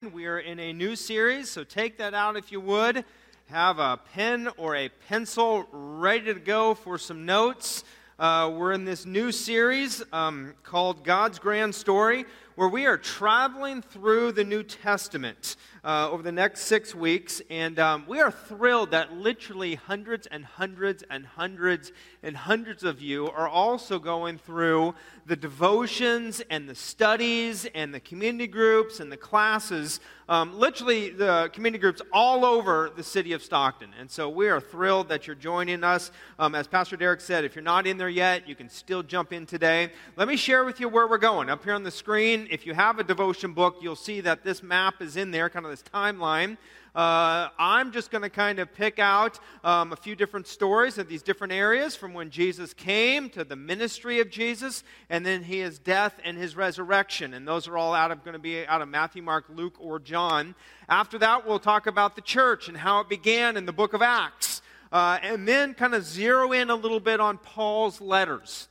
We are in a new series, so take that out if you would. Have a pen or a pencil ready to go for some notes. Uh, we're in this new series um, called God's Grand Story, where we are traveling through the New Testament uh, over the next six weeks. And um, we are thrilled that literally hundreds and hundreds and hundreds and hundreds of you are also going through the devotions and the studies and the community groups and the classes, um, literally the community groups all over the city of Stockton. And so we are thrilled that you're joining us. Um, as Pastor Derek said, if you're not in there yet, you can still jump in today. Let me share with you where we're going. Up here on the screen, if you have a devotion book, you'll see that this map is in there, kind of this timeline. Uh, I'm just going to kind of pick out um, a few different stories of these different areas from when Jesus came to the ministry of Jesus and then his death and his resurrection. And those are all out of going to be out of Matthew, Mark, Luke, or John. After that, we'll talk about the church and how it began in the book of Acts. Uh, and then kind of zero in a little bit on Paul's letters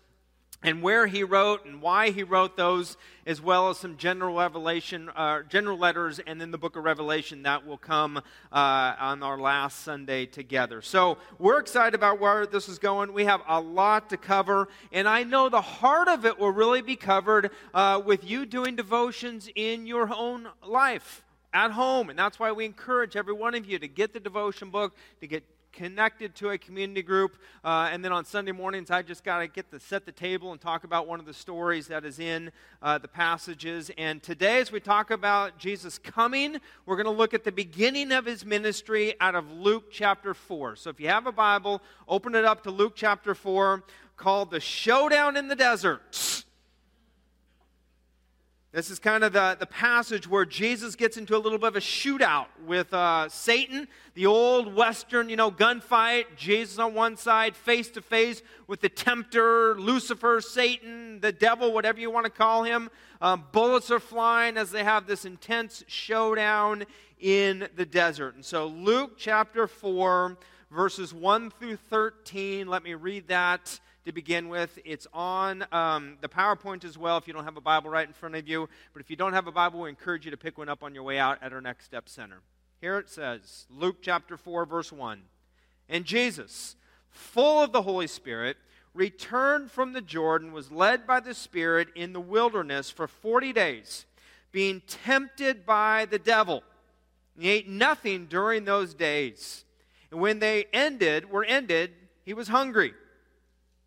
and where he wrote and why he wrote those, as well as some general revelation, uh, general letters, and then the book of Revelation that will come uh, on our last Sunday together. So we're excited about where this is going. We have a lot to cover, and I know the heart of it will really be covered uh, with you doing devotions in your own life at home, and that's why we encourage every one of you to get the devotion book, to get connected to a community group. Uh, and then on Sunday mornings, I just got to get to set the table and talk about one of the stories that is in uh, the passages. And today, as we talk about Jesus coming, we're going to look at the beginning of his ministry out of Luke chapter 4. So if you have a Bible, open it up to Luke chapter 4 called The Showdown in the Desert. This is kind of the, the passage where Jesus gets into a little bit of a shootout with uh, Satan, the old Western, you know, gunfight. Jesus on one side, face to face with the tempter, Lucifer, Satan, the devil, whatever you want to call him. Um, bullets are flying as they have this intense showdown in the desert. And so, Luke chapter 4, verses 1 through 13, let me read that to begin with. It's on um, the PowerPoint as well if you don't have a Bible right in front of you. But if you don't have a Bible, we encourage you to pick one up on your way out at our Next Step Center. Here it says, Luke chapter 4, verse 1. And Jesus, full of the Holy Spirit, returned from the Jordan, was led by the Spirit in the wilderness for 40 days, being tempted by the devil. He ate nothing during those days. And when they ended, were ended, he was hungry.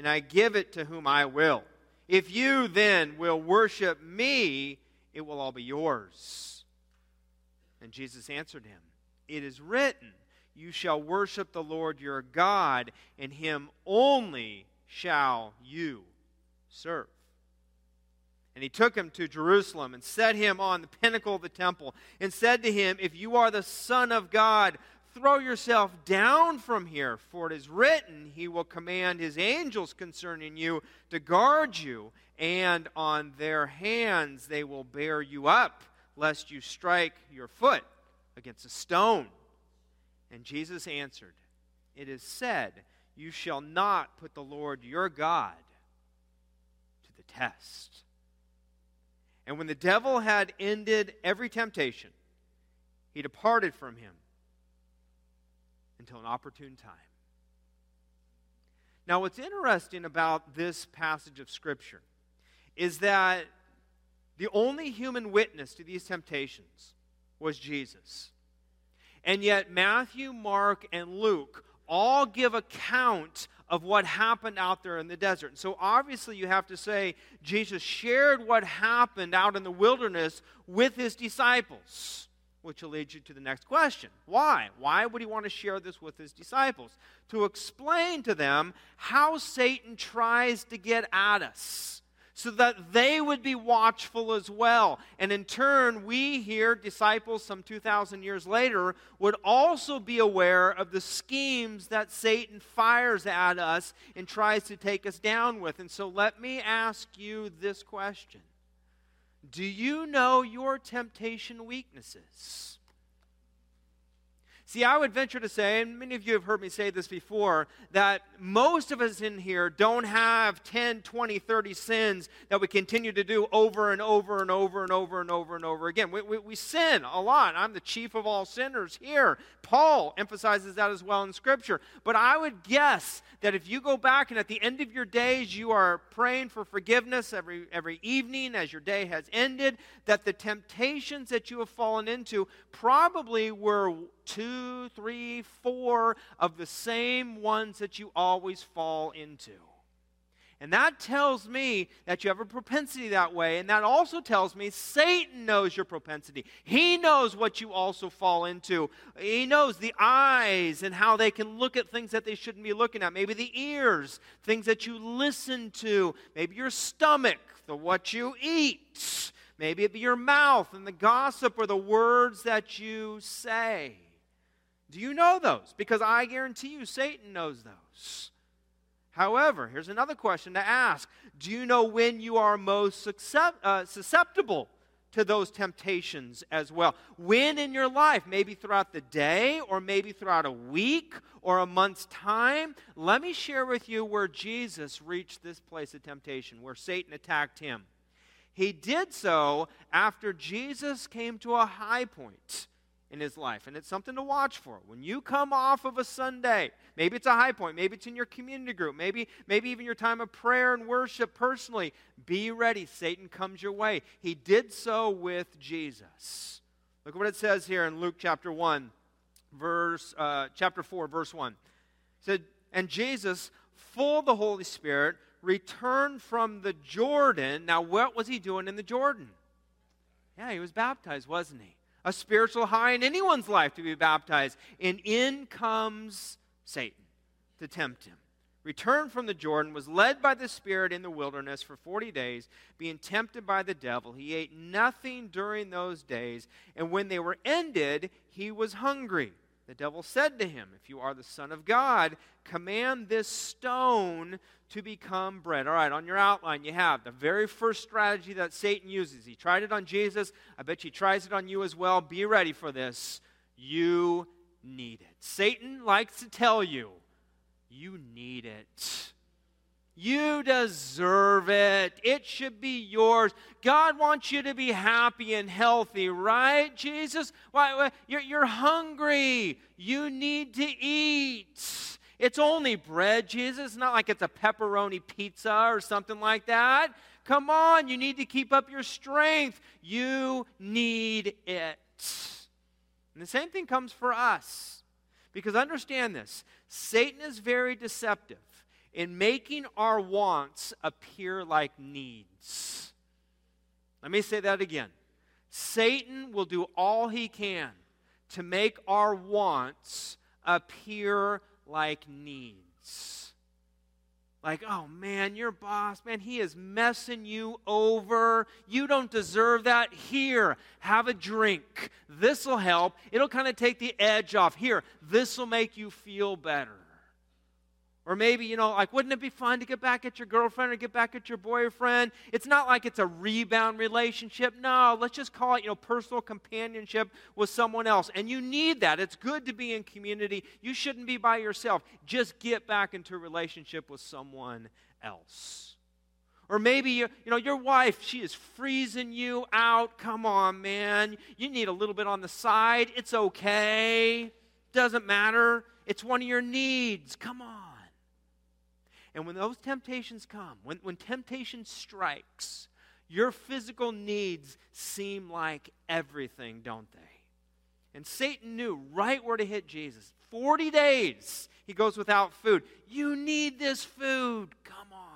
and I give it to whom I will. If you then will worship me, it will all be yours. And Jesus answered him, It is written, You shall worship the Lord your God, and him only shall you serve. And he took him to Jerusalem and set him on the pinnacle of the temple and said to him, If you are the Son of God, Throw yourself down from here, for it is written, He will command His angels concerning you to guard you, and on their hands they will bear you up, lest you strike your foot against a stone. And Jesus answered, It is said, You shall not put the Lord your God to the test. And when the devil had ended every temptation, he departed from him until an opportune time. Now, what's interesting about this passage of Scripture is that the only human witness to these temptations was Jesus. And yet, Matthew, Mark, and Luke all give account of what happened out there in the desert. And so, obviously, you have to say Jesus shared what happened out in the wilderness with his disciples which will lead you to the next question. Why? Why would he want to share this with his disciples? To explain to them how Satan tries to get at us. so that they would be watchful as well. And in turn, we here, disciples some 2,000 years later, would also be aware of the schemes that Satan fires at us and tries to take us down with. And so let me ask you this question Do you know your temptation weaknesses? See, I would venture to say, and many of you have heard me say this before, that most of us in here don't have 10, 20, 30 sins that we continue to do over and over and over and over and over and over again. We, we, we sin a lot. I'm the chief of all sinners here. Paul emphasizes that as well in Scripture. But I would guess that if you go back and at the end of your days you are praying for forgiveness every, every evening as your day has ended, that the temptations that you have fallen into probably were two, three, four of the same ones that you always fall into. And that tells me that you have a propensity that way. And that also tells me Satan knows your propensity. He knows what you also fall into. He knows the eyes and how they can look at things that they shouldn't be looking at. Maybe the ears, things that you listen to. Maybe your stomach, the what you eat. Maybe it be your mouth and the gossip or the words that you say. Do you know those? Because I guarantee you Satan knows those. However, here's another question to ask Do you know when you are most uh, susceptible to those temptations as well? When in your life? Maybe throughout the day, or maybe throughout a week, or a month's time? Let me share with you where Jesus reached this place of temptation, where Satan attacked him. He did so after Jesus came to a high point in his life. And it's something to watch for. When you come off of a Sunday, maybe it's a high point, maybe it's in your community group, maybe, maybe even your time of prayer and worship personally, be ready. Satan comes your way. He did so with Jesus. Look at what it says here in Luke chapter 1, verse, uh, chapter 4, verse 1. It said, And Jesus, full of the Holy Spirit, returned from the Jordan. Now, what was he doing in the Jordan? Yeah, he was baptized, wasn't he? A spiritual high in anyone's life to be baptized. And in comes Satan to tempt him. Returned from the Jordan, was led by the Spirit in the wilderness for 40 days, being tempted by the devil. He ate nothing during those days, and when they were ended, he was hungry. The devil said to him, If you are the Son of God, command this stone to become bread. All right, on your outline, you have the very first strategy that Satan uses. He tried it on Jesus. I bet he tries it on you as well. Be ready for this. You need it. Satan likes to tell you, you need it. You deserve it. It should be yours. God wants you to be happy and healthy, right, Jesus? Why, you're, you're hungry. You need to eat. It's only bread, Jesus. It's not like it's a pepperoni pizza or something like that. Come on, you need to keep up your strength. You need it. And the same thing comes for us. Because understand this Satan is very deceptive in making our wants appear like needs. Let me say that again. Satan will do all he can to make our wants appear like needs. Like, oh man, your boss, man, he is messing you over. You don't deserve that. Here, have a drink. This will help. It'll kind of take the edge off. Here, this will make you feel better. Or maybe, you know, like, wouldn't it be fun to get back at your girlfriend or get back at your boyfriend? It's not like it's a rebound relationship. No, let's just call it, you know, personal companionship with someone else. And you need that. It's good to be in community. You shouldn't be by yourself. Just get back into a relationship with someone else. Or maybe you, you know your wife, she is freezing you out. Come on, man. You need a little bit on the side. It's okay. Doesn't matter. It's one of your needs. Come on. And when those temptations come, when, when temptation strikes, your physical needs seem like everything, don't they? And Satan knew right where to hit Jesus. 40 days he goes without food. You need this food. Come on.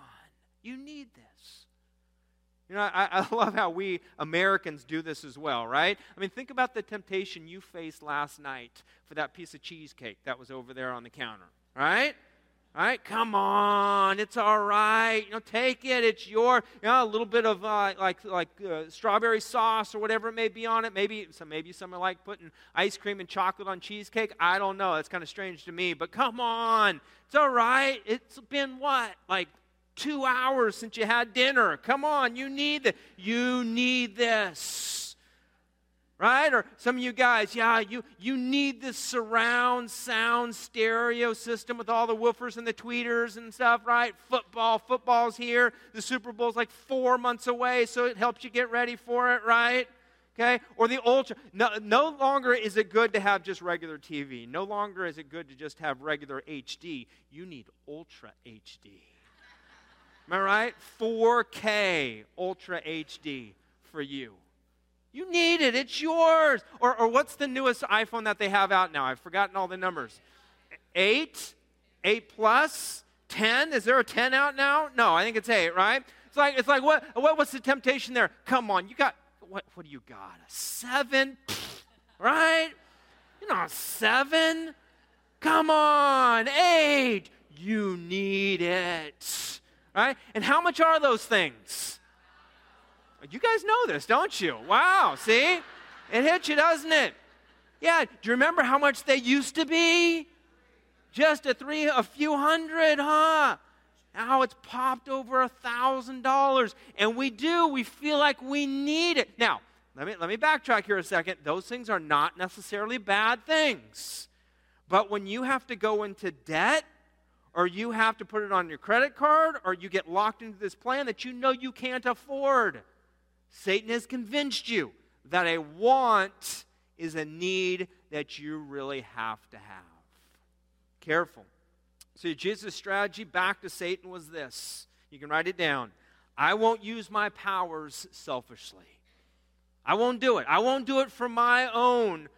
You need this. You know, I, I, love how we Americans do this as well, right? I mean, think about the temptation you faced last night for that piece of cheesecake that was over there on the counter, right? All right, come on, it's all right. You know, take it. It's your, you know, a little bit of uh, like like uh, strawberry sauce or whatever it may be on it. Maybe some maybe someone like putting ice cream and chocolate on cheesecake. I don't know. That's kind of strange to me. But come on, it's all right. It's been what like two hours since you had dinner. Come on, you need. You need this right? Or some of you guys, yeah, you, you need this surround sound stereo system with all the woofers and the tweeters and stuff, right? Football, football's here. The Super Bowl's like four months away, so it helps you get ready for it, right? Okay? Or the ultra. No, no longer is it good to have just regular TV. No longer is it good to just have regular HD. You need ultra HD. Am I right? 4K ultra HD for you. You need it, it's yours. Or, or what's the newest iPhone that they have out now? I've forgotten all the numbers. Eight? Eight plus? Ten? Is there a 10 out now? No, I think it's eight, right? It's like, it's like what, what, what's the temptation there? Come on, you got, what, what do you got? A seven? right? You know, seven? Come on, eight. You need it. Right? And how much are those things? You guys know this, don't you? Wow, see? It hits you, doesn't it? Yeah, do you remember how much they used to be? Just a three, a few hundred, huh? Now it's popped over a thousand dollars. And we do, we feel like we need it. Now, let me let me backtrack here a second. Those things are not necessarily bad things. But when you have to go into debt, or you have to put it on your credit card, or you get locked into this plan that you know you can't afford Satan has convinced you that a want is a need that you really have to have. Careful. So, Jesus' strategy back to Satan was this. You can write it down. I won't use my powers selfishly. I won't do it. I won't do it for my own,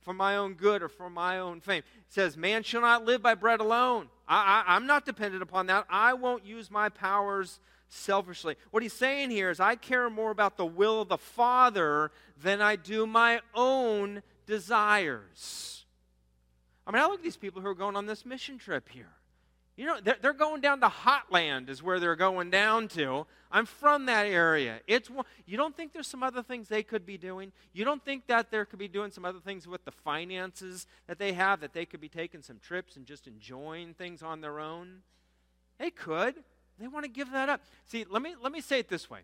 for my own good or for my own fame. It says, Man shall not live by bread alone. I, I'm not dependent upon that. I won't use my powers selfishly. What he's saying here is, I care more about the will of the Father than I do my own desires. I mean, I look at these people who are going on this mission trip here. You know, they're, they're going down to Hotland, is where they're going down to. I'm from that area. It's you don't think there's some other things they could be doing? You don't think that there could be doing some other things with the finances that they have, that they could be taking some trips and just enjoying things on their own? They could. They want to give that up. See, let me, let me say it this way.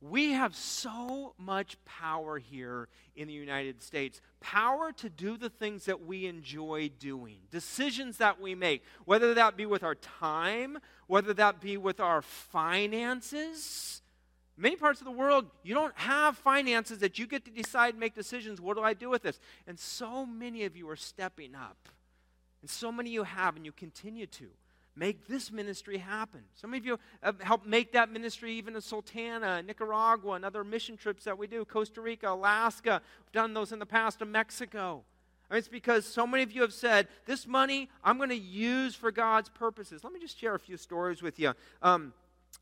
We have so much power here in the United States. Power to do the things that we enjoy doing, decisions that we make, whether that be with our time, whether that be with our finances. Many parts of the world, you don't have finances that you get to decide, make decisions. What do I do with this? And so many of you are stepping up. And so many you have, and you continue to make this ministry happen. Some of you have helped make that ministry even in Sultana, Nicaragua, and other mission trips that we do, Costa Rica, Alaska. We've done those in the past in Mexico. I mean, it's because so many of you have said, This money I'm going to use for God's purposes. Let me just share a few stories with you. Um,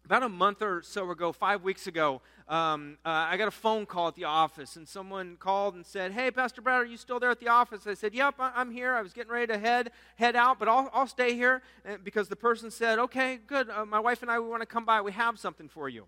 about a month or so ago, five weeks ago, um, uh, I got a phone call at the office, and someone called and said, "Hey, Pastor Brad, are you still there at the office?" I said, "Yep, I'm here. I was getting ready to head head out, but I'll, I'll stay here." because the person said, "Okay, good. Uh, my wife and I we want to come by. We have something for you."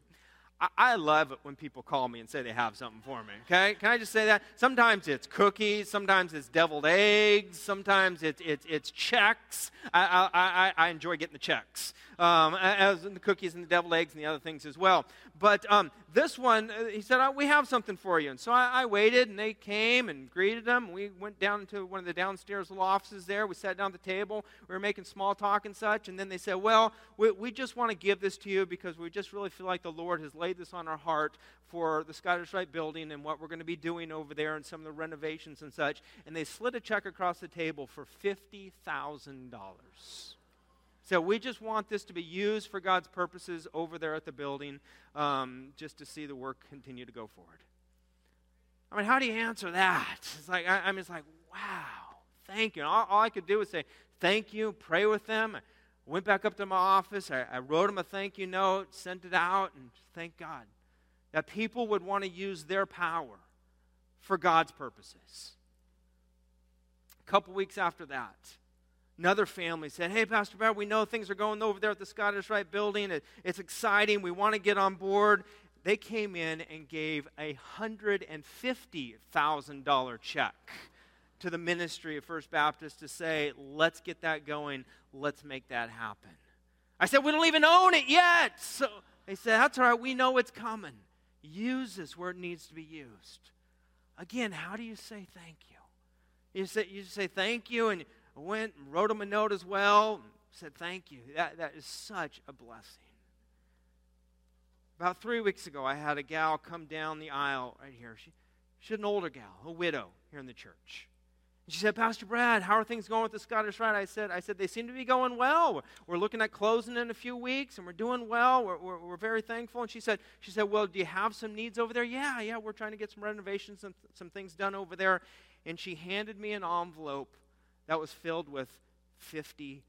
I, love it when people call me and say they have something for me. Okay, can I just say that? Sometimes it's cookies, sometimes it's deviled eggs, sometimes it's it's, it's checks. I, I, I, I enjoy getting the checks, um, as the cookies and the deviled eggs and the other things as well. But um, this one, uh, he said, oh, We have something for you. And so I, I, waited, and they came and greeted them. We went down to one of the downstairs little offices there. We sat down at the table. We were making small talk and such. And then they said, Well, we, we just want to give this to you because we just really feel like the Lord has laid this on our heart for the Scottish Rite building and what we're going to be doing over there and some of the renovations and such. And they slid a check across the table for $50,000. So we just want this to be used for God's purposes over there at the building, um, just to see the work continue to go forward. I mean, how do you answer that? It's like I, am just like, wow, thank you. All, all, I could do was say thank you, pray with them. I went back up to my office. I, I wrote them a thank you note, sent it out, and thank God that people would want to use their power for God's purposes. A couple weeks after that, Another family said, Hey, Pastor Brad, we know things are going over there at the Scottish Rite building. It's exciting. We want to get on board. They came in and gave a $150,000 check to the ministry of First Baptist to say, Let's get that going. Let's make that happen. I said, We don't even own it yet. So they said, That's all right. We know it's coming. Use this where it needs to be used. Again, how do you say thank you? You say, you say thank you, and I went and wrote him a note as well, said thank you. That, that is such a blessing. About three weeks ago, I had a gal come down the aisle right here. She, she's an older gal, a widow here in the church. she said, Pastor Brad, how are things going with the Scottish Rite? I said, I said, they seem to be going well. We're, we're looking at closing in a few weeks, and we're doing well. We're, we're, we're, very thankful. And she said, she said, well, do you have some needs over there? Yeah, yeah, we're trying to get some renovations and some things done over there. And she handed me an envelope that was filled with $50.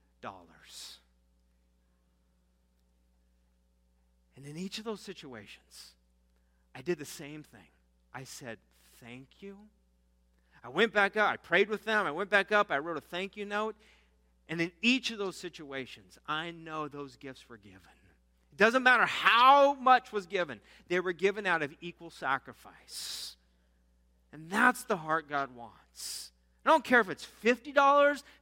And in each of those situations, I did the same thing. I said, Thank you. I went back up, I prayed with them, I went back up, I wrote a thank you note. And in each of those situations, I know those gifts were given. It doesn't matter how much was given, they were given out of equal sacrifice. And that's the heart God wants. I don't care if it's $50,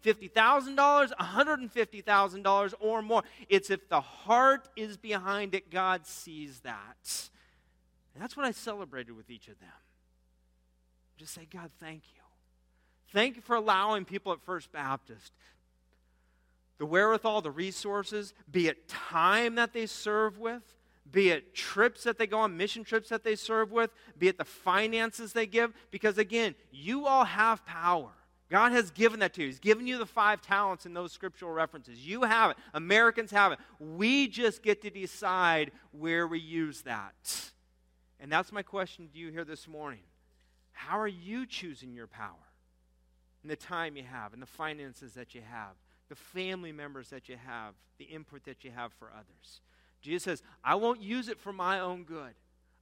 $50,000, $150,000 or more. It's if the heart is behind it, God sees that. And that's what I celebrated with each of them. Just say, God, thank you. Thank you for allowing people at First Baptist the wherewithal, the resources, be it time that they serve with, be it trips that they go on, mission trips that they serve with, be it the finances they give, because again, you all have power. God has given that to you. He's given you the five talents in those scriptural references. You have it. Americans have it. We just get to decide where we use that. And that's my question to you here this morning. How are you choosing your power? In the time you have, and the finances that you have, the family members that you have, the input that you have for others. Jesus says, I won't use it for my own good.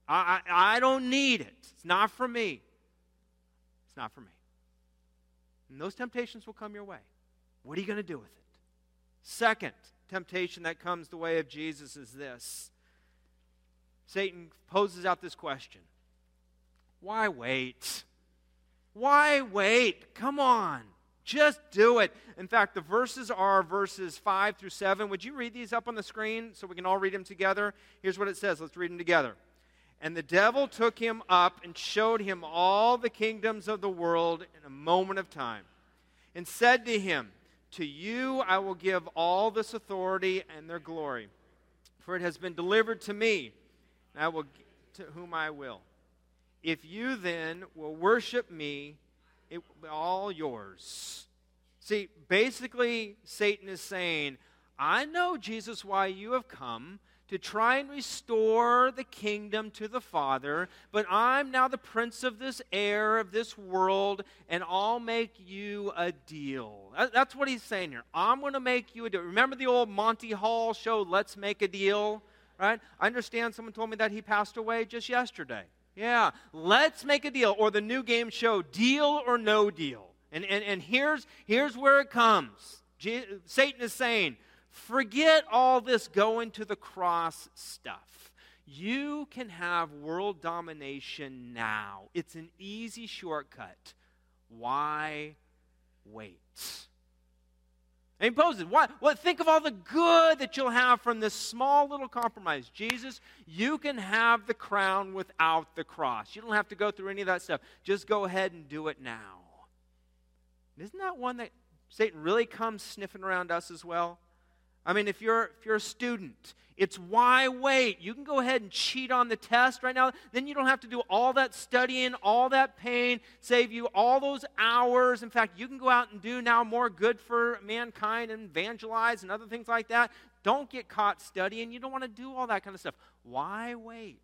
I, I, I don't need it. It's not for me. It's not for me. And those temptations will come your way. What are you going to do with it? Second temptation that comes the way of Jesus is this Satan poses out this question Why wait? Why wait? Come on. Just do it. In fact, the verses are verses 5 through 7. Would you read these up on the screen so we can all read them together? Here's what it says. Let's read them together. And the devil took him up and showed him all the kingdoms of the world in a moment of time, and said to him, To you I will give all this authority and their glory, for it has been delivered to me, and I will to whom I will. If you then will worship me, it all yours. See, basically, Satan is saying, I know, Jesus, why you have come to try and restore the kingdom to the Father, but I'm now the prince of this air, of this world, and I'll make you a deal. That's what he's saying here. I'm going to make you a deal. Remember the old Monty Hall show, Let's Make a Deal? Right? I understand someone told me that he passed away just yesterday. Yeah, let's make a deal. Or the new game show, Deal or No Deal. And, and, and here's, here's where it comes. Je- Satan is saying, Forget all this going to the cross stuff. You can have world domination now. It's an easy shortcut. Why wait? He poses, what, what, think of all the good that you'll have from this small little compromise. Jesus, you can have the crown without the cross. You don't have to go through any of that stuff. Just go ahead and do it now. isn't that one that Satan really comes sniffing around us as well? I mean, if you're, if you're a student, it's why wait? You can go ahead and cheat on the test right now. Then you don't have to do all that studying, all that pain, save you all those hours. In fact, you can go out and do now more good for mankind and evangelize and other things like that. Don't get caught studying. You don't want to do all that kind of stuff. Why wait?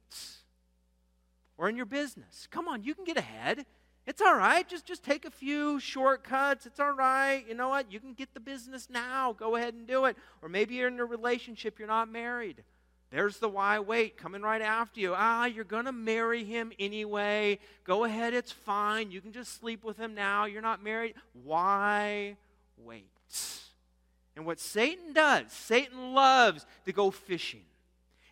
Or in your business. Come on, you can get ahead. It's all right. Just, just take a few shortcuts. It's all right. You know what? You can get the business now. Go ahead and do it. Or maybe you're in a relationship, you're not married. There's the why wait coming right after you. Ah, you're going to marry him anyway. Go ahead, it's fine. You can just sleep with him now. You're not married. Why wait? And what Satan does, Satan loves to go fishing.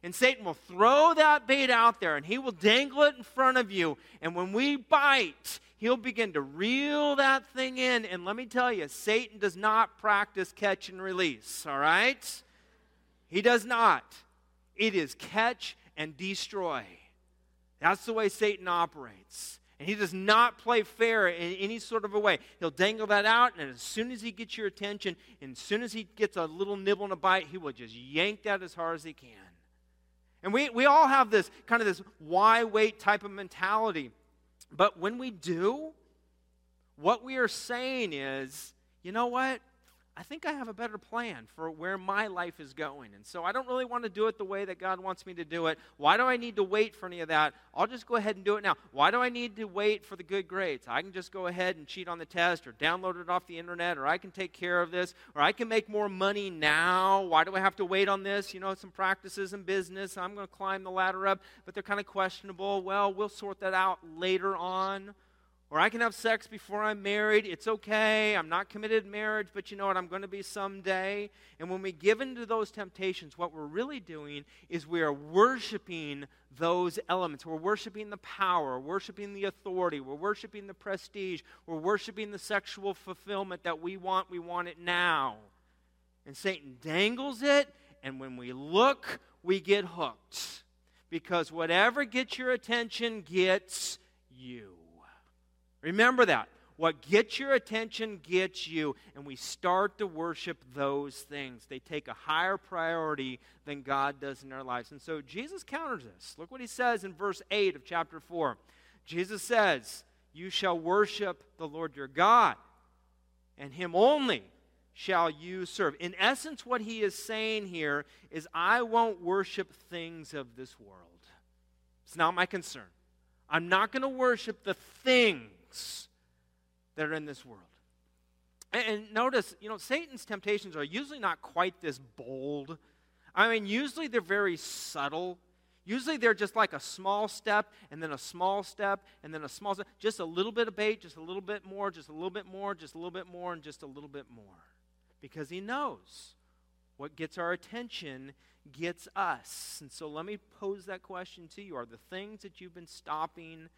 And Satan will throw that bait out there and he will dangle it in front of you. And when we bite, he'll begin to reel that thing in. And let me tell you, Satan does not practice catch and release, all right? He does not. It is catch and destroy. That's the way Satan operates. And he does not play fair in any sort of a way. He'll dangle that out, and as soon as he gets your attention, and as soon as he gets a little nibble and a bite, he will just yank that as hard as he can. And we, we all have this kind of this why wait type of mentality. But when we do, what we are saying is, you know what? I think I have a better plan for where my life is going. And so I don't really want to do it the way that God wants me to do it. Why do I need to wait for any of that? I'll just go ahead and do it now. Why do I need to wait for the good grades? I can just go ahead and cheat on the test or download it off the internet or I can take care of this or I can make more money now. Why do I have to wait on this? You know, some practices in business. I'm going to climb the ladder up, but they're kind of questionable. Well, we'll sort that out later on. Or I can have sex before I'm married. It's okay. I'm not committed to marriage, but you know what? I'm going to be someday. And when we give into those temptations, what we're really doing is we are worshiping those elements. We're worshiping the power, worshiping the authority, we're worshiping the prestige, we're worshiping the sexual fulfillment that we want. We want it now. And Satan dangles it, and when we look, we get hooked. Because whatever gets your attention gets you. Remember that. What gets your attention gets you, and we start to worship those things. They take a higher priority than God does in our lives. And so Jesus counters this. Look what he says in verse 8 of chapter 4. Jesus says, You shall worship the Lord your God, and him only shall you serve. In essence, what he is saying here is, I won't worship things of this world. It's not my concern. I'm not going to worship the things things that are in this world. And, and notice, you know, Satan's temptations are usually not quite this bold. I mean, usually they're very subtle. Usually they're just like a small step and then a small step and then a small step. Just a little bit of bait, just a little bit more, just a little bit more, just a little bit more, and just a little bit more. Because he knows what gets our attention gets us. And so let me pose that question to you Are the things that you've been stopping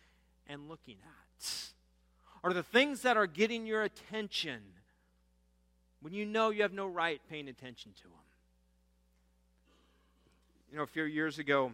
and looking at? Are the things that are getting your attention when you know you have no right paying attention to them. You know, a few years ago,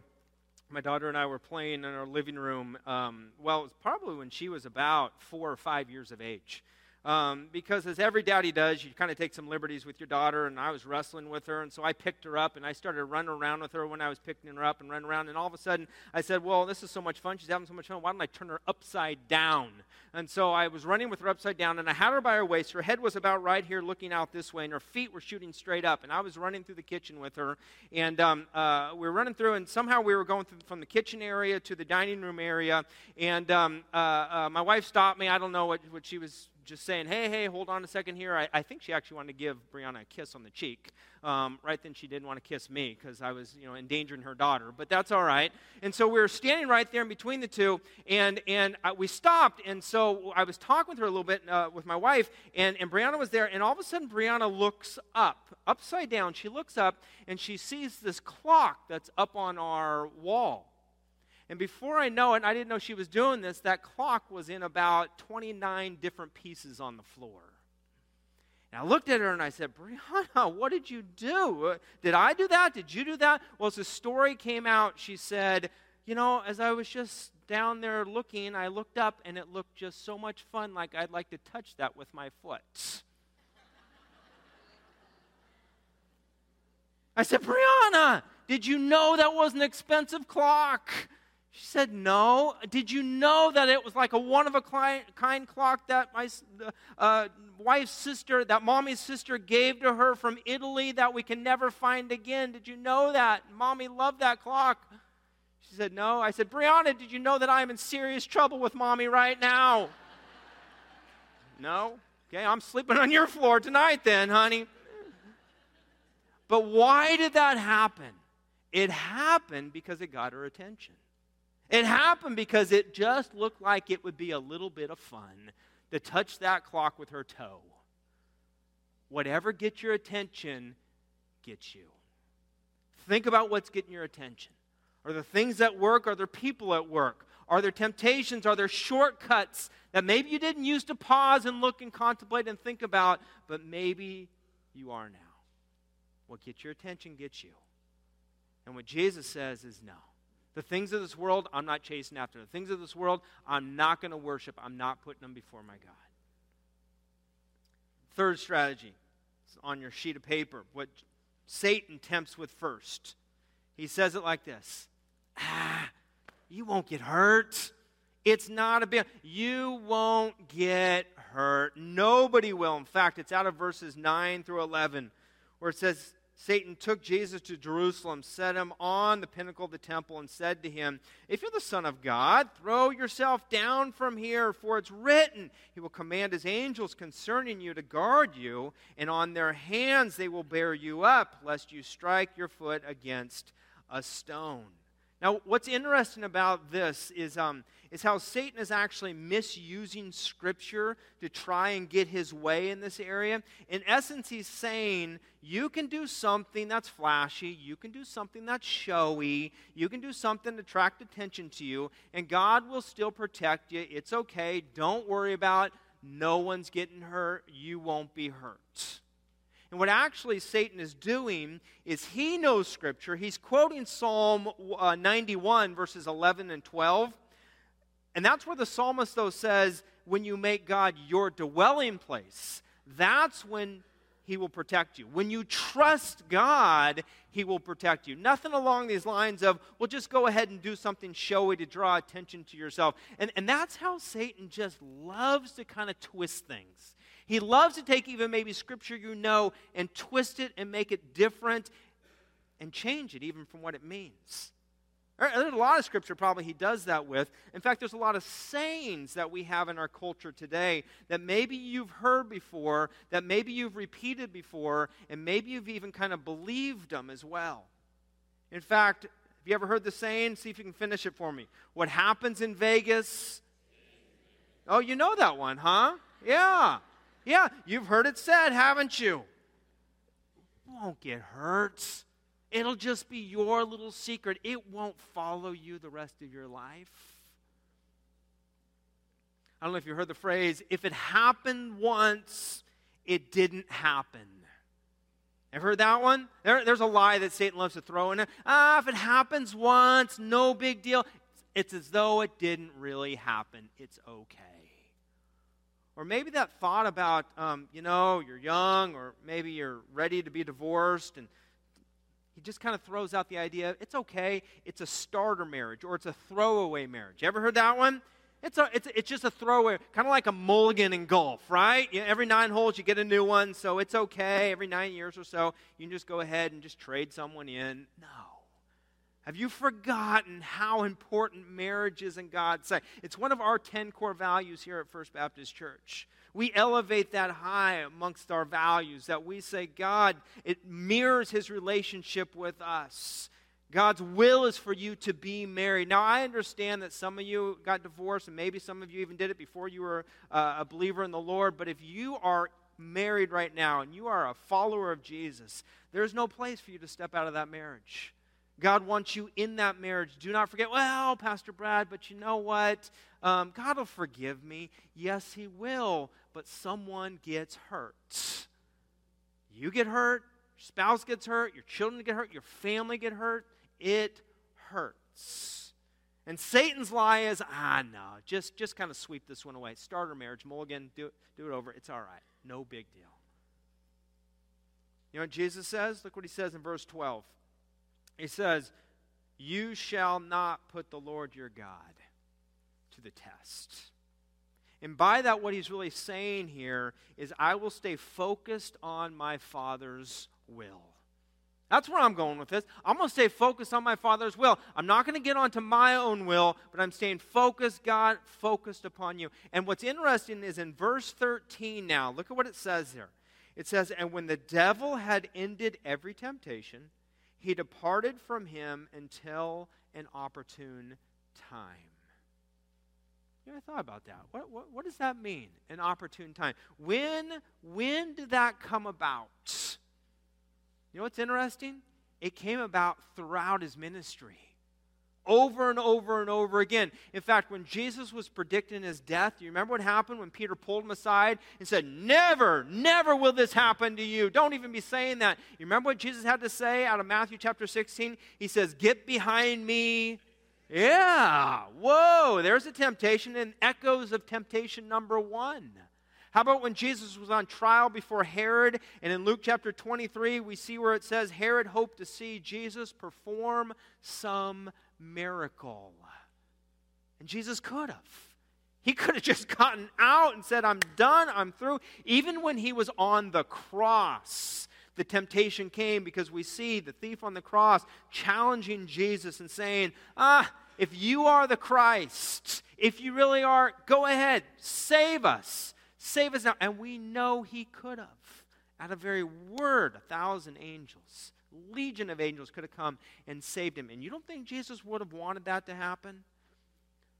my daughter and I were playing in our living room. Um, well, it was probably when she was about four or five years of age. Um, because as every daddy does, you kind of take some liberties with your daughter, and I was wrestling with her, and so I picked her up, and I started running around with her when I was picking her up and running around, and all of a sudden I said, well, this is so much fun, she's having so much fun, why don't I turn her upside down? And so I was running with her upside down, and I had her by her waist, her head was about right here looking out this way, and her feet were shooting straight up, and I was running through the kitchen with her, and um, uh, we were running through, and somehow we were going from the kitchen area to the dining room area, and um, uh, uh, my wife stopped me, I don't know what, what she was just saying, hey, hey, hold on a second here. I, I think she actually wanted to give Brianna a kiss on the cheek. Um, right then, she didn't want to kiss me because I was, you know, endangering her daughter. But that's all right. And so we were standing right there in between the two, and and uh, we stopped. And so I was talking with her a little bit uh, with my wife, and and Brianna was there. And all of a sudden, Brianna looks up, upside down. She looks up, and she sees this clock that's up on our wall. And before I know it, I didn't know she was doing this, that clock was in about 29 different pieces on the floor. And I looked at her and I said, Brianna, what did you do? Did I do that? Did you do that? Well, as the story came out, she said, You know, as I was just down there looking, I looked up and it looked just so much fun, like I'd like to touch that with my foot. I said, Brianna, did you know that was an expensive clock? She said, No. Did you know that it was like a one of a kind clock that my uh, wife's sister, that mommy's sister gave to her from Italy that we can never find again? Did you know that? Mommy loved that clock. She said, No. I said, Brianna, did you know that I'm in serious trouble with mommy right now? no. Okay, I'm sleeping on your floor tonight then, honey. But why did that happen? It happened because it got her attention. It happened because it just looked like it would be a little bit of fun to touch that clock with her toe. whatever gets your attention gets you. Think about what's getting your attention. Are there things at work? Are there people at work? Are there temptations? Are there shortcuts that maybe you didn't use to pause and look and contemplate and think about, but maybe you are now? What gets your attention gets you. And what Jesus says is no. The things of this world, I'm not chasing after. The things of this world, I'm not going to worship. I'm not putting them before my God. Third strategy it's on your sheet of paper. What Satan tempts with first. He says it like this Ah, you won't get hurt. It's not a big you won't get hurt. Nobody will. In fact, it's out of verses 9 through 11 where it says Satan took Jesus to Jerusalem, set him on the pinnacle of the temple, and said to him, If you're the Son of God, throw yourself down from here, for it's written, He will command His angels concerning you to guard you, and on their hands they will bear you up, lest you strike your foot against a stone. Now, what's interesting about this is, um, is how Satan is actually misusing Scripture to try and get his way in this area. In essence, he's saying you can do something that's flashy, you can do something that's showy, you can do something to attract attention to you, and God will still protect you. It's okay. Don't worry about it. No one's getting hurt. You won't be hurt. And what actually Satan is doing is he knows Scripture. He's quoting Psalm uh, 91, verses 11 and 12. And that's where the psalmist, though, says, when you make God your dwelling place, that's when he will protect you. When you trust God, he will protect you. Nothing along these lines of, well, just go ahead and do something showy to draw attention to yourself. And, and that's how Satan just loves to kind of twist things. He loves to take even maybe scripture you know and twist it and make it different and change it even from what it means. There's a lot of scripture probably he does that with. In fact, there's a lot of sayings that we have in our culture today that maybe you've heard before, that maybe you've repeated before, and maybe you've even kind of believed them as well. In fact, have you ever heard the saying? See if you can finish it for me. What happens in Vegas? Oh, you know that one, huh? Yeah. Yeah, you've heard it said, haven't you? Won't get hurt. It'll just be your little secret. It won't follow you the rest of your life. I don't know if you heard the phrase, if it happened once, it didn't happen. Ever heard that one? There, there's a lie that Satan loves to throw in. Ah, if it happens once, no big deal. It's as though it didn't really happen. It's okay. Or maybe that thought about, um, you know, you're young, or maybe you're ready to be divorced, and he just kind of throws out the idea it's okay, it's a starter marriage, or it's a throwaway marriage. You ever heard that one? It's, a, it's, it's just a throwaway, kind of like a mulligan in golf, right? You every nine holes, you get a new one, so it's okay. Every nine years or so, you can just go ahead and just trade someone in. No. Have you forgotten how important marriage is in God's sight? It's one of our 10 core values here at First Baptist Church. We elevate that high amongst our values, that we say, God, it mirrors his relationship with us. God's will is for you to be married. Now, I understand that some of you got divorced, and maybe some of you even did it before you were uh, a believer in the Lord. But if you are married right now and you are a follower of Jesus, there's no place for you to step out of that marriage. God wants you in that marriage. Do not forget, well, Pastor Brad, but you know what? Um, God will forgive me. Yes, He will, but someone gets hurt. You get hurt, your spouse gets hurt, your children get hurt, your family get hurt. It hurts. And Satan's lie is, ah, no, just, just kind of sweep this one away. Start Starter marriage, mulligan, do, do it over. It's all right. No big deal. You know what Jesus says? Look what he says in verse 12. He says, You shall not put the Lord your God to the test. And by that, what he's really saying here is, I will stay focused on my Father's will. That's where I'm going with this. I'm going to stay focused on my Father's will. I'm not going to get onto my own will, but I'm staying focused, God, focused upon you. And what's interesting is in verse 13 now, look at what it says there. It says, And when the devil had ended every temptation, he departed from him until an opportune time. You know, I thought about that. What, what, what does that mean, an opportune time? When, when did that come about? You know what's interesting? It came about throughout his ministry over and over and over again. In fact, when Jesus was predicting his death, you remember what happened when Peter pulled him aside and said, Never, never will this happen to you. Don't even be saying that. You remember what Jesus had to say out of Matthew chapter 16? He says, Get behind me. Yeah, whoa, there's a temptation and echoes of temptation number one. How about when Jesus was on trial before Herod? And in Luke chapter 23, we see where it says Herod hoped to see Jesus perform some miracle. And Jesus could have. He could have just gotten out and said, I'm done, I'm through. Even when he was on the cross, the temptation came because we see the thief on the cross challenging Jesus and saying, Ah, if you are the Christ, if you really are, go ahead, save us. Save us now. And we know he could have. At a very word, a thousand angels legion of angels could have come and saved him. And you don't think Jesus would have wanted that to happen?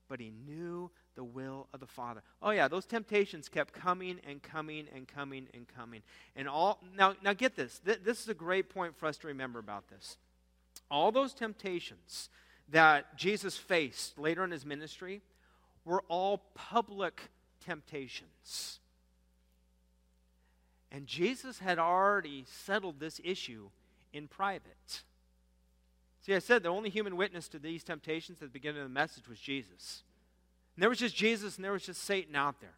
But he knew the will of the Father. Oh yeah, those temptations kept coming and coming and coming and coming. And all now now get this. Th- this is a great point for us to remember about this. All those temptations that Jesus faced later in his ministry were all public temptations. And Jesus had already settled this issue in private. See, I said the only human witness to these temptations at the beginning of the message was Jesus. And there was just Jesus and there was just Satan out there.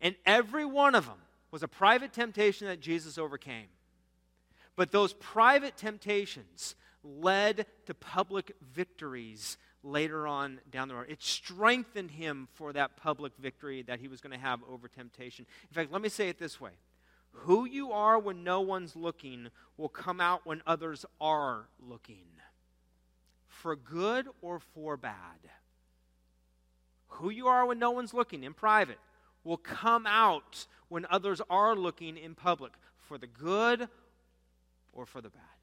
And every one of them was a private temptation that Jesus overcame. But those private temptations led to public victories later on down the road. It strengthened him for that public victory that he was going to have over temptation. In fact, let me say it this way who you are when no one's looking will come out when others are looking, for good or for bad. Who you are when no one's looking in private will come out when others are looking in public, for the good or for the bad.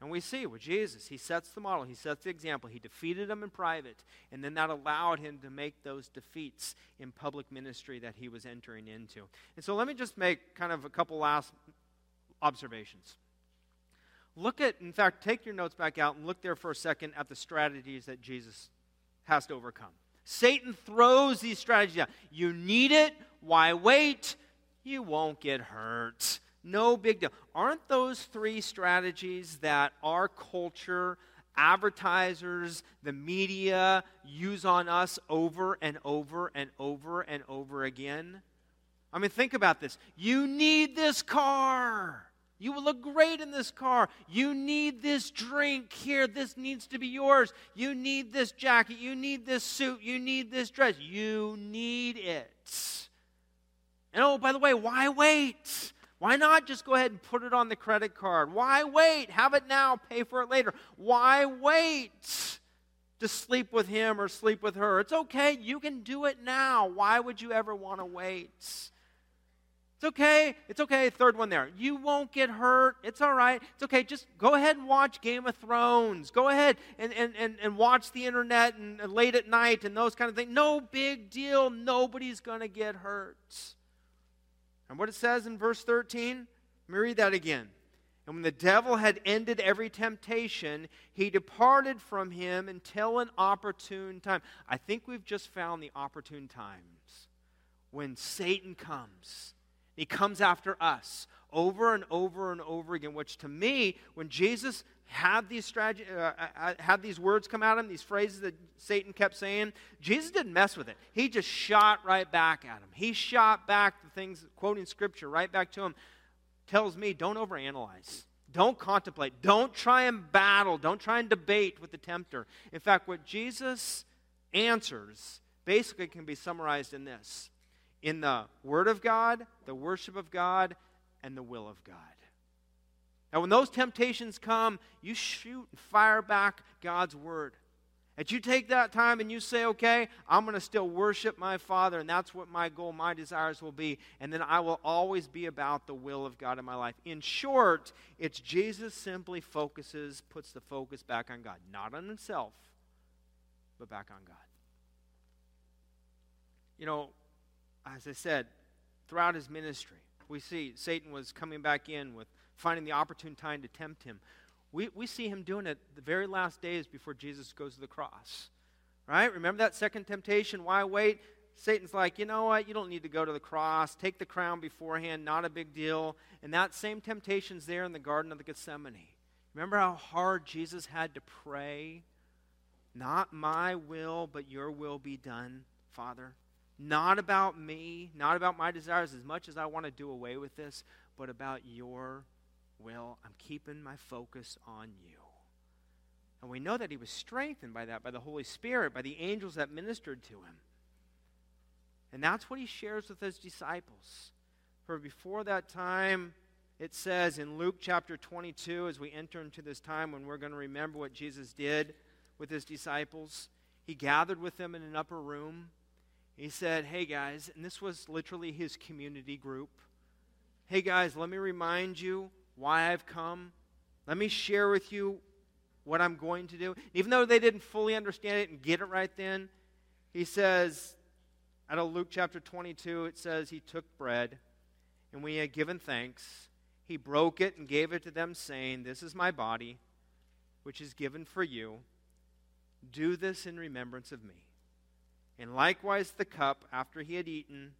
And we see with Jesus, he sets the model, he sets the example. He defeated them in private, and then that allowed him to make those defeats in public ministry that he was entering into. And so let me just make kind of a couple last observations. Look at, in fact, take your notes back out and look there for a second at the strategies that Jesus has to overcome. Satan throws these strategies out. You need it. Why wait? You won't get hurt. No big deal. Aren't those three strategies that our culture, advertisers, the media use on us over and over and over and over again? I mean, think about this. You need this car. You will look great in this car. You need this drink here. This needs to be yours. You need this jacket. You need this suit. You need this dress. You need it. And oh, by the way, why wait? Why not just go ahead and put it on the credit card? Why wait? Have it now, pay for it later. Why wait to sleep with him or sleep with her? It's okay, you can do it now. Why would you ever want to wait? It's okay. It's okay. Third one there. You won't get hurt. It's all right. It's okay. Just go ahead and watch Game of Thrones. Go ahead and, and, and, and watch the internet and, and late at night and those kind of things. No big deal. Nobody's going to get hurt. And what it says in verse 13, let me read that again. And when the devil had ended every temptation, he departed from him until an opportune time. I think we've just found the opportune times when Satan comes. He comes after us over and over and over again, which to me, when Jesus had these, strategy, uh, uh, uh, had these words come out of him, these phrases that Satan kept saying, Jesus didn't mess with it. He just shot right back at him. He shot back the things, quoting scripture, right back to him. Tells me, don't overanalyze. Don't contemplate. Don't try and battle. Don't try and debate with the tempter. In fact, what Jesus answers basically can be summarized in this in the Word of God, the worship of God, and the will of God. And when those temptations come, you shoot and fire back God's word. And you take that time and you say, okay, I'm going to still worship my Father, and that's what my goal, my desires will be. And then I will always be about the will of God in my life. In short, it's Jesus simply focuses, puts the focus back on God, not on himself, but back on God. you know, as I said, throughout his ministry, we see Satan was coming back in with finding the opportune time to tempt him. We, we see him doing it the very last days before Jesus goes to the cross. Right? Remember that second temptation? Why wait? Satan's like, you know what? You don't need to go to the cross. Take the crown beforehand. Not a big deal. And that same temptation's there in the Garden of the Gethsemane. Remember how hard Jesus had to pray? Not my will, but your will be done, Father. Not about me, not about my desires as much as I want to do away with this, but about your will. I'm keeping my focus on you. And we know that he was strengthened by that, by the Holy Spirit, by the angels that ministered to him. And that's what he shares with his disciples. For before that time, it says in Luke chapter 22, as we enter into this time when we're going to remember what Jesus did with his disciples, he gathered with them in an upper room. He said, Hey guys, and this was literally his community group. Hey guys, let me remind you why I've come. Let me share with you what I'm going to do. Even though they didn't fully understand it and get it right then, he says, out of Luke chapter 22, it says, He took bread, and when he had given thanks, he broke it and gave it to them, saying, This is my body, which is given for you. Do this in remembrance of me. And likewise the cup after he had eaten,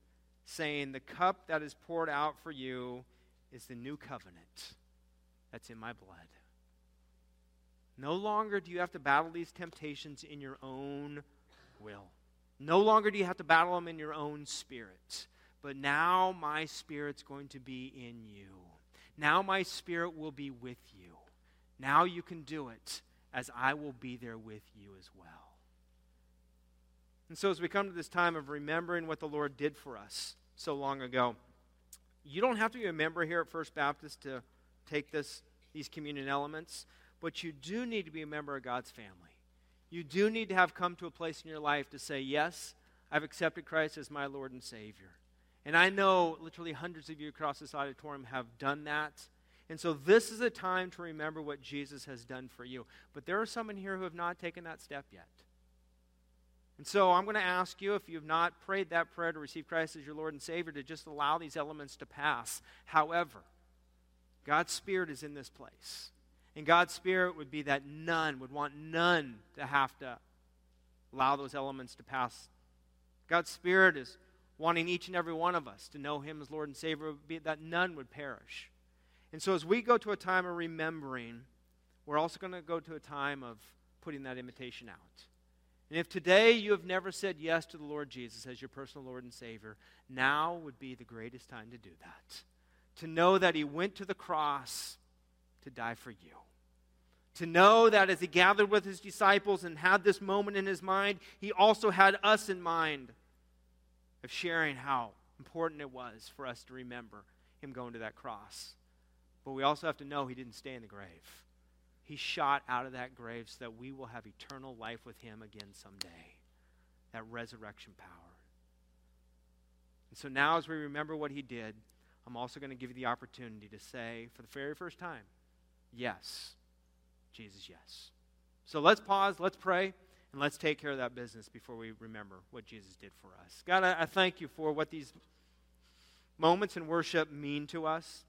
saying, The cup that is poured out for you is the new covenant that's in my blood. No longer do you have to battle these temptations in your own will. No longer do you have to battle them in your own spirit. But now my spirit's going to be in you. Now my spirit will be with you. Now you can do it as I will be there with you as well. And so, as we come to this time of remembering what the Lord did for us so long ago, you don't have to be a member here at First Baptist to take this, these communion elements, but you do need to be a member of God's family. You do need to have come to a place in your life to say, Yes, I've accepted Christ as my Lord and Savior. And I know literally hundreds of you across this auditorium have done that. And so this is a time to remember what Jesus has done for you. But there are some in here who have not taken that step yet. And so I'm going to ask you, if you have not prayed that prayer to receive Christ as your Lord and Savior, to just allow these elements to pass. However, God's Spirit is in this place. And God's Spirit would be that none, would want none to have to allow those elements to pass. God's Spirit is wanting each and every one of us to know Him as Lord and Savior, that none would perish. And so as we go to a time of remembering, we're also going to go to a time of putting that invitation out. And if today you have never said yes to the Lord Jesus as your personal Lord and Savior, now would be the greatest time to do that. To know that He went to the cross to die for you. To know that as He gathered with His disciples and had this moment in His mind, He also had us in mind of sharing how important it was for us to remember Him going to that cross. But we also have to know He didn't stay in the grave. He shot out of that grave so that we will have eternal life with him again someday. That resurrection power. And so now, as we remember what he did, I'm also going to give you the opportunity to say, for the very first time, yes, Jesus, yes. So let's pause, let's pray, and let's take care of that business before we remember what Jesus did for us. God, I, I thank you for what these moments in worship mean to us.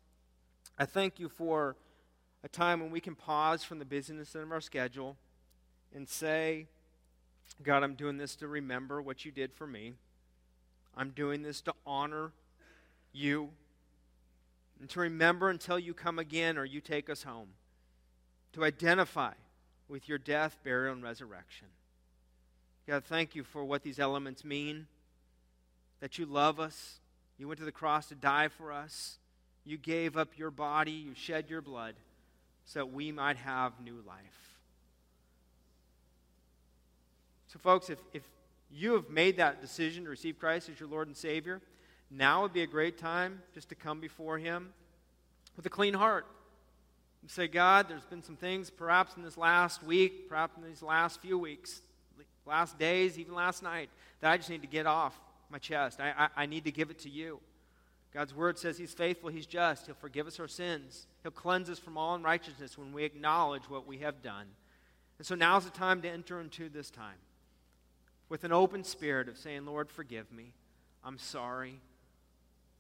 I thank you for a time when we can pause from the busyness of our schedule and say, God, I'm doing this to remember what you did for me. I'm doing this to honor you and to remember until you come again or you take us home. To identify with your death, burial, and resurrection. God, thank you for what these elements mean. That you love us. You went to the cross to die for us. You gave up your body. You shed your blood so that we might have new life. So, folks, if, if you have made that decision to receive Christ as your Lord and Savior, now would be a great time just to come before Him with a clean heart. And say, God, there's been some things perhaps in this last week, perhaps in these last few weeks, last days, even last night, that I just need to get off my chest. I, I, I need to give it to you. God's word says He's faithful, He's just. He'll forgive us our sins. He'll cleanse us from all unrighteousness when we acknowledge what we have done. And so now's the time to enter into this time. with an open spirit of saying, Lord, forgive me. I'm sorry.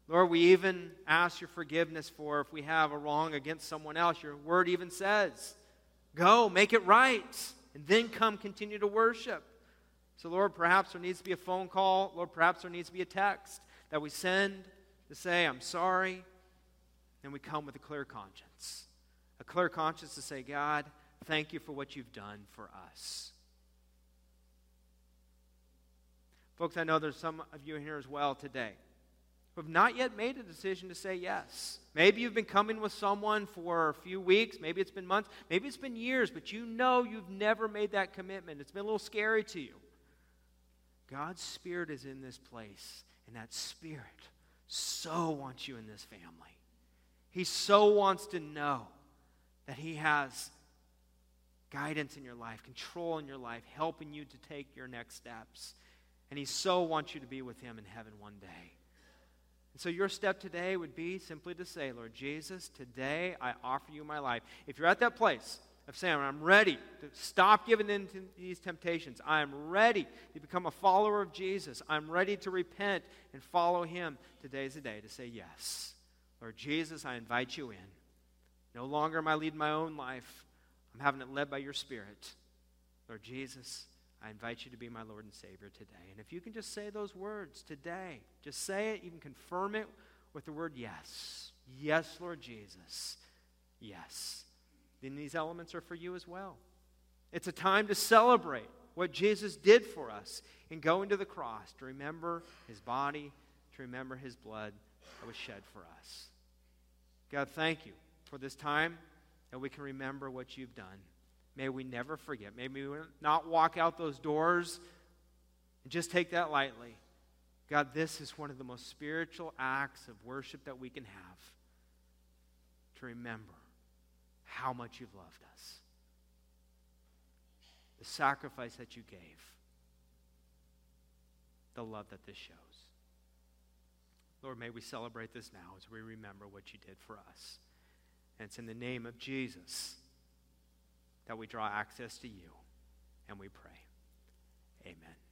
Lord, we even ask your forgiveness for if we have a wrong against someone else. Your word even says, go, make it right, and then come continue to worship. So, Lord, perhaps there needs to be a phone call. Lord, perhaps there needs to be a text that we send to say, I'm sorry. And we come with a clear conscience. A clear conscience to say, God, thank you for what you've done for us. Folks, I know there's some of you here as well today who have not yet made a decision to say yes. Maybe you've been coming with someone for a few weeks, maybe it's been months, maybe it's been years, but you know you've never made that commitment. It's been a little scary to you. God's Spirit is in this place, and that Spirit so wants you in this family. He so wants to know that He has guidance in your life, control in your life, helping you to take your next steps. And He so wants you to be with Him in heaven one day. And so your step today would be simply to say, Lord Jesus, today I offer you my life. If you're at that place, of saying, I'm ready to stop giving in to these temptations. I'm ready to become a follower of Jesus. I'm ready to repent and follow him. Today's the day to say yes. Lord Jesus, I invite you in. No longer am I leading my own life, I'm having it led by your Spirit. Lord Jesus, I invite you to be my Lord and Savior today. And if you can just say those words today, just say it, even confirm it with the word yes. Yes, Lord Jesus. Yes then these elements are for you as well. It's a time to celebrate what Jesus did for us in going to the cross, to remember his body, to remember his blood that was shed for us. God, thank you for this time that we can remember what you've done. May we never forget. May we not walk out those doors and just take that lightly. God, this is one of the most spiritual acts of worship that we can have to remember how much you've loved us, the sacrifice that you gave, the love that this shows. Lord, may we celebrate this now as we remember what you did for us. And it's in the name of Jesus that we draw access to you and we pray. Amen.